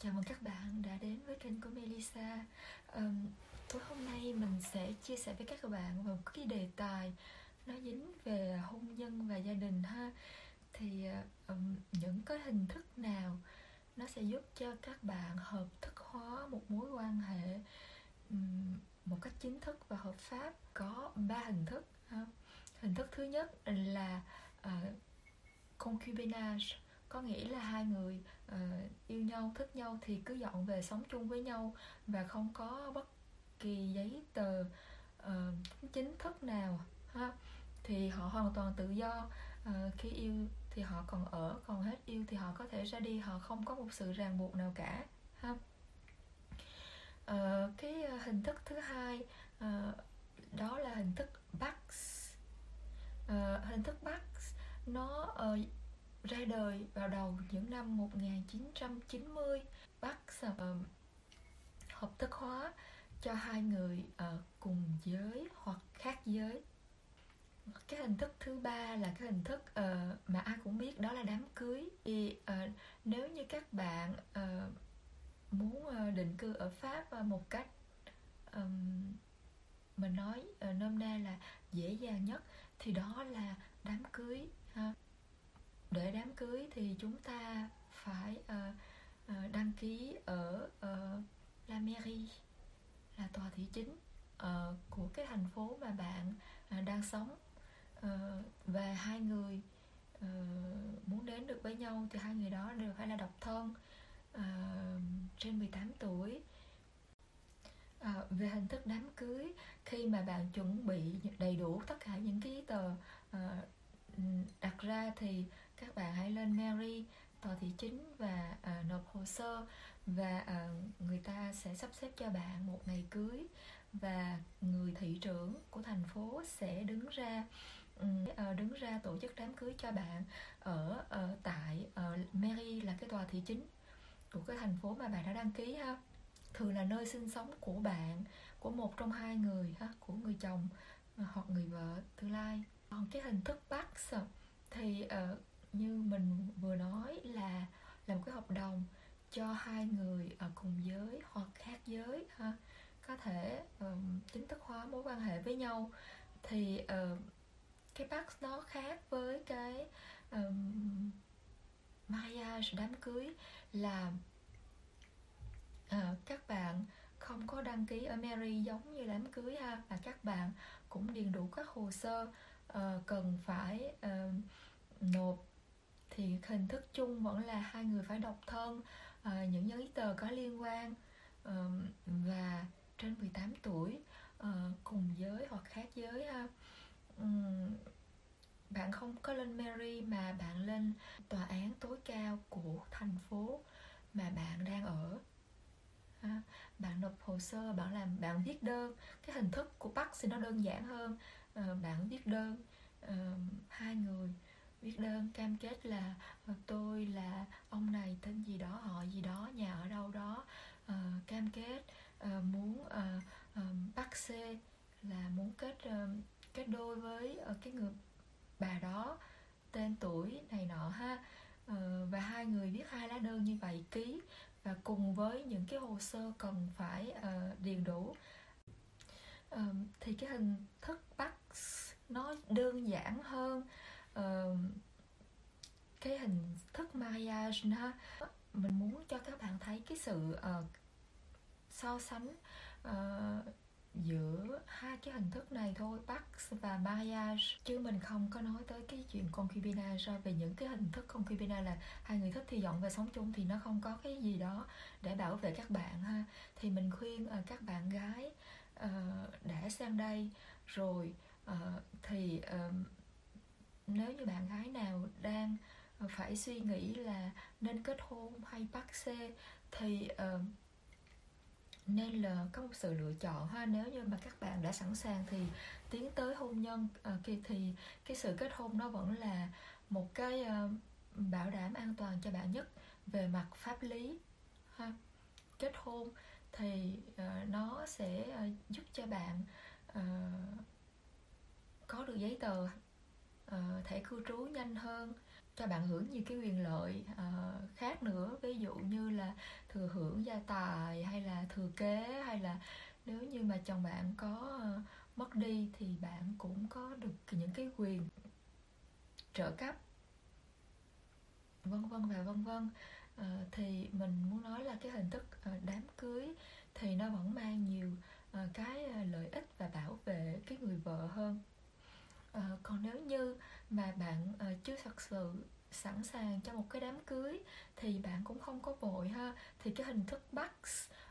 Chào mừng các bạn đã đến với kênh của Melissa. Um, Tối hôm nay mình sẽ chia sẻ với các bạn một cái đề tài Nó dính về hôn nhân và gia đình ha. Thì um, những cái hình thức nào nó sẽ giúp cho các bạn hợp thức hóa một mối quan hệ um, một cách chính thức và hợp pháp Có ba hình thức ha. Hình thức thứ nhất là uh, concubinage có nghĩa là hai người uh, yêu nhau thích nhau thì cứ dọn về sống chung với nhau và không có bất kỳ giấy tờ uh, chính thức nào ha. Thì họ hoàn toàn tự do uh, khi yêu thì họ còn ở còn hết yêu thì họ có thể ra đi họ không có một sự ràng buộc nào cả ha. Uh, cái hình thức thứ hai uh, đó là hình thức bucks. Uh, hình thức bucks nó uh, ra đời vào đầu những năm 1990 Bắt uh, hợp thức hóa cho hai người uh, cùng giới hoặc khác giới. Cái hình thức thứ ba là cái hình thức uh, mà ai cũng biết đó là đám cưới. Thì uh, nếu như các bạn uh, muốn uh, định cư ở pháp uh, một cách um, mình nói uh, nôm na là dễ dàng nhất thì đó là đám cưới ha để đám cưới thì chúng ta phải uh, uh, đăng ký ở uh, La Mairie là tòa thị chính uh, của cái thành phố mà bạn uh, đang sống. Uh, và hai người uh, muốn đến được với nhau thì hai người đó đều phải là độc thân uh, trên 18 tuổi. À, về hình thức đám cưới khi mà bạn chuẩn bị đầy đủ tất cả những cái tờ uh, đặt ra thì các bạn hãy lên Mary tòa thị chính và uh, nộp hồ sơ và uh, người ta sẽ sắp xếp cho bạn một ngày cưới và người thị trưởng của thành phố sẽ đứng ra uh, đứng ra tổ chức đám cưới cho bạn ở uh, tại uh, Mary là cái tòa thị chính của cái thành phố mà bạn đã đăng ký ha. Thường là nơi sinh sống của bạn của một trong hai người ha của người chồng hoặc người vợ tương lai. Còn cái hình thức bắt thì uh, như mình vừa nói là làm cái hợp đồng cho hai người ở cùng giới hoặc khác giới ha. Có thể um, chính thức hóa mối quan hệ với nhau. Thì uh, cái bắt nó khác với cái um, mariage đám cưới là uh, các bạn không có đăng ký ở Mary giống như đám cưới ha và các bạn cũng điền đủ các hồ sơ uh, cần phải uh, nộp thì hình thức chung vẫn là hai người phải độc thân uh, những giấy tờ có liên quan uh, và trên 18 tuổi uh, cùng giới hoặc khác giới ha. Um, bạn không có lên Mary mà bạn lên tòa án tối cao của thành phố mà bạn đang ở. Ha. bạn nộp hồ sơ bạn làm bạn viết đơn. Cái hình thức của Bắc thì nó đơn giản hơn. Uh, bạn viết đơn uh, hai người viết đơn cam kết là ờ, tôi là ông này tên gì đó họ gì đó nhà ở đâu đó. Uh, cam kết uh, muốn uh, um, bắt C là muốn kết uh, kết đôi với uh, cái người bà đó tên tuổi này nọ ha. Uh, và hai người viết hai lá đơn như vậy ký và cùng với những cái hồ sơ cần phải uh, điền đủ. Uh, thì cái hình thức bắt nó đơn giản hơn uh, cái hình thức maya ha mình muốn cho các bạn thấy cái sự uh, so sánh uh, giữa hai cái hình thức này thôi Pax và mariage chứ mình không có nói tới cái chuyện concubinage về những cái hình thức concubinage là hai người thích thì dọn về sống chung thì nó không có cái gì đó để bảo vệ các bạn ha. Thì mình khuyên uh, các bạn gái uh, để sang đây. Rồi uh, thì uh, nếu như bạn gái nào đang ờ, phải suy nghĩ là nên kết hôn hay bắt xe thì uh, nên là có một sự lựa chọn ha. Nếu như mà các bạn đã sẵn sàng thì tiến tới hôn nhân ờ, uh, thì, thì cái sự kết hôn nó vẫn là một cái uh, bảo đảm an toàn cho bạn nhất về mặt pháp lý ha. Kết hôn thì uh, nó sẽ uh, giúp cho bạn uh, có được giấy tờ uh, cư trú nhanh hơn cho bạn hưởng nhiều cái quyền lợi uh, khác nữa. Ví dụ như là thừa hưởng gia tài hay là thừa kế hay là nếu như mà chồng bạn có uh, mất đi thì bạn cũng có được những cái quyền trợ cấp vân vân và vân vân. À, thì mình muốn nói là cái hình thức uh, đám cưới thì nó vẫn mang nhiều uh, cái uh, lợi ích và bảo vệ cái người vợ hơn uh, còn nếu như mà bạn uh, chưa thật sự sẵn sàng cho một cái đám cưới thì bạn cũng không có vội ha. Thì cái hình thức bắt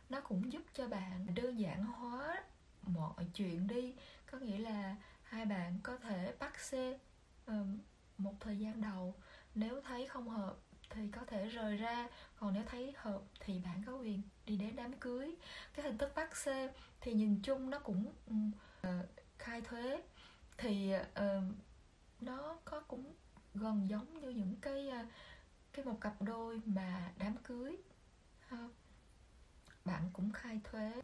nó cũng giúp cho bạn đơn giản hóa mọi chuyện đi. Có nghĩa là hai bạn có thể bắt xe um, một thời gian đầu. Nếu thấy không hợp thì có thể rời ra. Còn nếu thấy hợp thì bạn có quyền đi đến đám cưới. Cái hình thức bắt xe thì nhìn chung nó cũng uh, khai thuế thì uh, nó có cũng gần giống như những cái uh, cái một cặp đôi mà đám cưới ha. bạn cũng khai thuế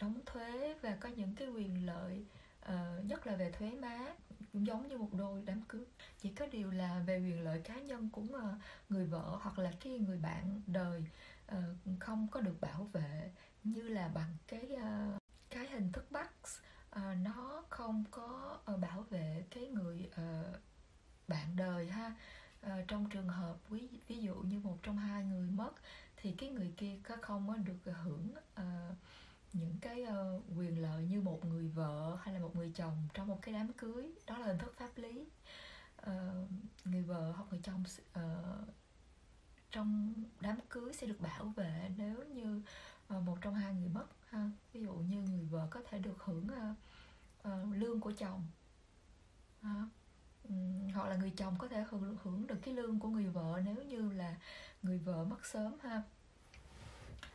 đóng thuế và có những cái quyền lợi uh, nhất là về thuế má cũng giống như một đôi đám cưới chỉ có điều là về quyền lợi cá nhân của uh, người vợ hoặc là cái người bạn đời uh, không có được bảo vệ như là bằng cái uh, cái hình thức bắt Ờ, nó không có ờ, bảo vệ cái người ờ, bạn đời ha. Trong trường hợp ví ví dụ như một trong hai người mất thì cái người kia có không có được hưởng những cái uh, quyền lợi như một người vợ hay là một người chồng trong một cái đám cưới. Đó là hình thức pháp lý. Uh, người vợ hoặc người chồng uh, trong đám cưới sẽ được bảo vệ nếu như uh, một trong hai người mất ha ví dụ như người vợ có thể được hưởng uh, uh, lương của chồng. Uh, um, hoặc là người chồng có thể hưởng hưởng được cái lương của người vợ nếu như là người vợ mất sớm ha.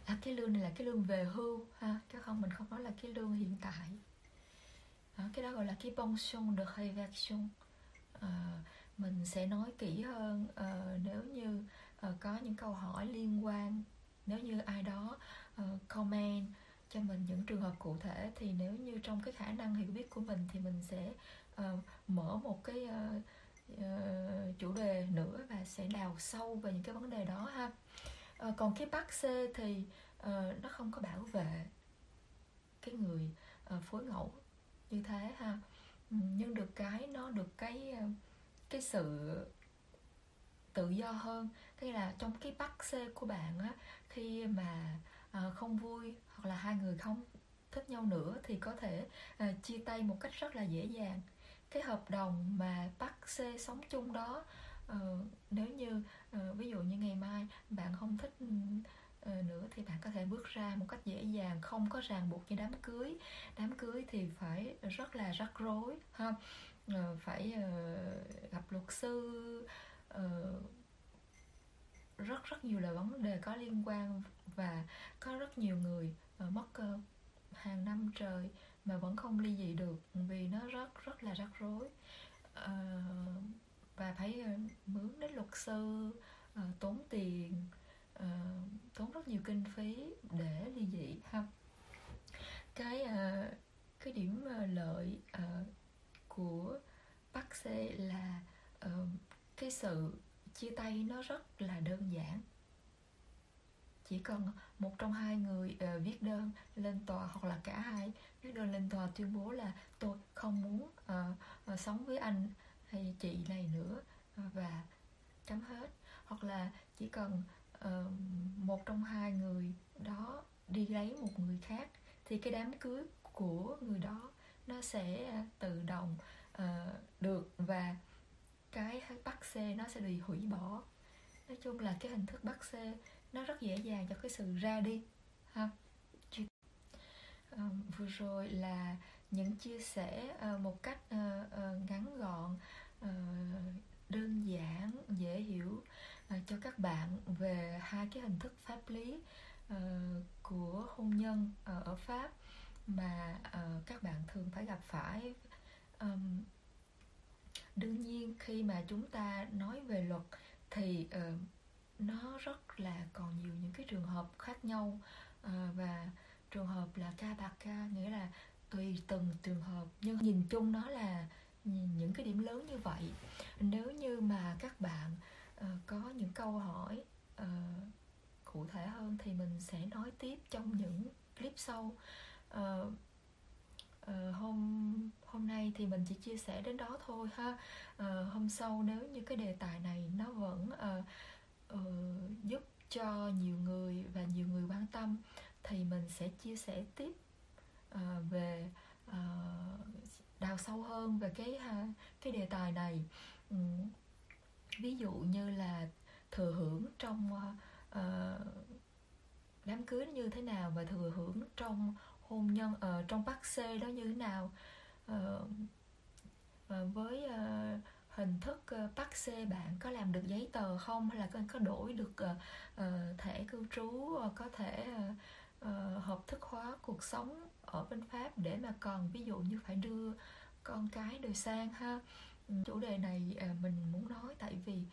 À, cái lương này là cái lương về hưu ha chứ không mình không nói là cái lương hiện tại. À, cái đó gọi là cái pension de réversion à, mình sẽ nói kỹ hơn uh, nếu như uh, có những câu hỏi liên quan nếu như ai đó uh, comment cho mình những trường hợp cụ thể thì nếu như trong cái khả năng hiểu biết của mình thì mình sẽ uh, mở một cái uh, uh, chủ đề nữa và sẽ đào sâu về những cái vấn đề đó ha. Uh, còn cái bác C thì uh, nó không có bảo vệ cái người uh, phối ngẫu như thế ha. Ừ, nhưng được cái nó được cái cái sự tự do hơn. Tức là trong cái bắt C của bạn á khi mà uh, Ờ, không vui hoặc là hai người không thích nhau nữa thì có thể uh, chia tay một cách rất là dễ dàng. Cái hợp đồng mà bắt C sống chung đó uh, nếu như uh, ví dụ như ngày mai bạn không thích uh, nữa thì bạn có thể bước ra một cách dễ dàng không có ràng buộc như đám cưới. Đám cưới thì phải rất là rắc rối ha. Uh, phải uh, gặp luật sư uh, rất rất nhiều là vấn đề có liên quan và có rất nhiều người ờ, mất cơ hàng năm trời mà vẫn không ly dị được vì nó rất rất là rắc rối. Ờ, và phải ờ, mướn đến luật sư tốn tiền tốn rất nhiều kinh phí để ly dị ha. Cái cái điểm lợi của bác sĩ là cái sự chia tay nó rất là đơn giản. Chỉ cần một trong hai người uh, viết đơn lên tòa hoặc là cả hai viết đơn lên tòa tuyên bố là tôi không muốn uh, uh, sống với anh hay chị này nữa và chấm hết. Hoặc là chỉ cần uh, một trong hai người đó đi lấy một người khác thì cái đám cưới của người đó nó sẽ tự động uh, được. Và cái bắt xe nó sẽ bị hủy bỏ. Nói chung là cái hình thức bắt xe nó rất dễ dàng cho cái sự ra đi ha. Um, vừa rồi là những chia sẻ uh, một cách uh, uh, ngắn gọn uh, đơn giản dễ hiểu uh, cho các bạn về hai cái hình thức pháp lý uh, của hôn nhân uh, ở pháp mà uh, các bạn thường phải gặp phải. Um, đương nhiên khi mà chúng ta nói về luật thì uh, nó rất là còn nhiều những cái trường hợp khác nhau. Uh, và trường hợp là ca bạc ca nghĩa là tùy từng trường hợp nhưng nhìn chung nó là những cái điểm lớn như vậy. Nếu như mà các bạn uh, có những câu hỏi uh, cụ thể hơn thì mình sẽ nói tiếp trong những clip sau. Uh, Ờ, hôm hôm nay thì mình chỉ chia sẻ đến đó thôi ha. Uh, hôm sau nếu như cái đề tài này nó vẫn uh, uh, giúp cho nhiều người và nhiều người quan tâm thì mình sẽ chia sẻ tiếp uh, về uh, đào sâu hơn về cái ha, cái đề tài này. Um, ví dụ như là thừa hưởng trong uh, đám cưới như thế nào và thừa hưởng trong hôn nhân ở uh, trong Bắc xê đó như thế nào? Uh, uh, với uh, hình thức uh, Bắc xê bạn có làm được giấy tờ không? Hay là có, có đổi được uh, uh, thẻ cư trú uh, có thể uh, uh, hợp thức hóa cuộc sống ở bên pháp để mà còn ví dụ như phải đưa con cái đời sang ha? Ừ, chủ đề này uh, mình muốn nói tại vì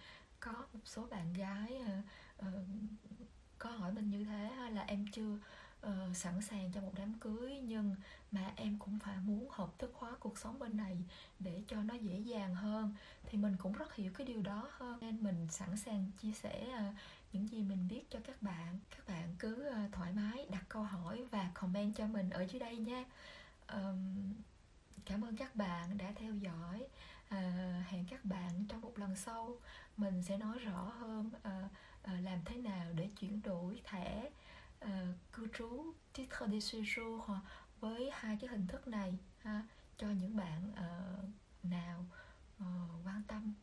có một số bạn gái uh, uh, có hỏi mình như thế ha? Là em chưa uh, sẵn sàng cho một đám cưới nhưng mà em cũng phải muốn hợp thức hóa cuộc sống bên này để cho nó dễ dàng hơn. Thì mình cũng rất hiểu cái điều đó hơn nên mình sẵn sàng chia sẻ uh, những gì mình biết cho các bạn. Các bạn cứ uh, thoải mái đặt câu hỏi và comment cho mình ở dưới đây nha. Um, cảm ơn các bạn đã theo dõi. À, hẹn các bạn trong một lần sau. Mình sẽ nói rõ hơn à, à, làm thế nào để chuyển đổi thẻ. Ờ, cư trú titre de séjour với hai cái hình thức này ha cho những bạn uh, nào uh, quan tâm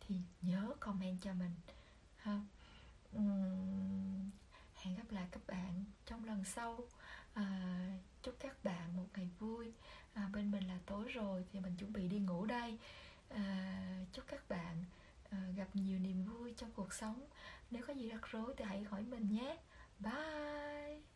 thì nhớ comment cho mình ha. Um, hẹn gặp lại các bạn trong lần sau. À, chúc các bạn một ngày vui. À, bên mình là tối rồi thì mình chuẩn bị đi ngủ đây. À, chúc các bạn à, gặp nhiều niềm vui trong cuộc sống. Nếu có gì rắc rối thì hãy hỏi mình nhé. Bye.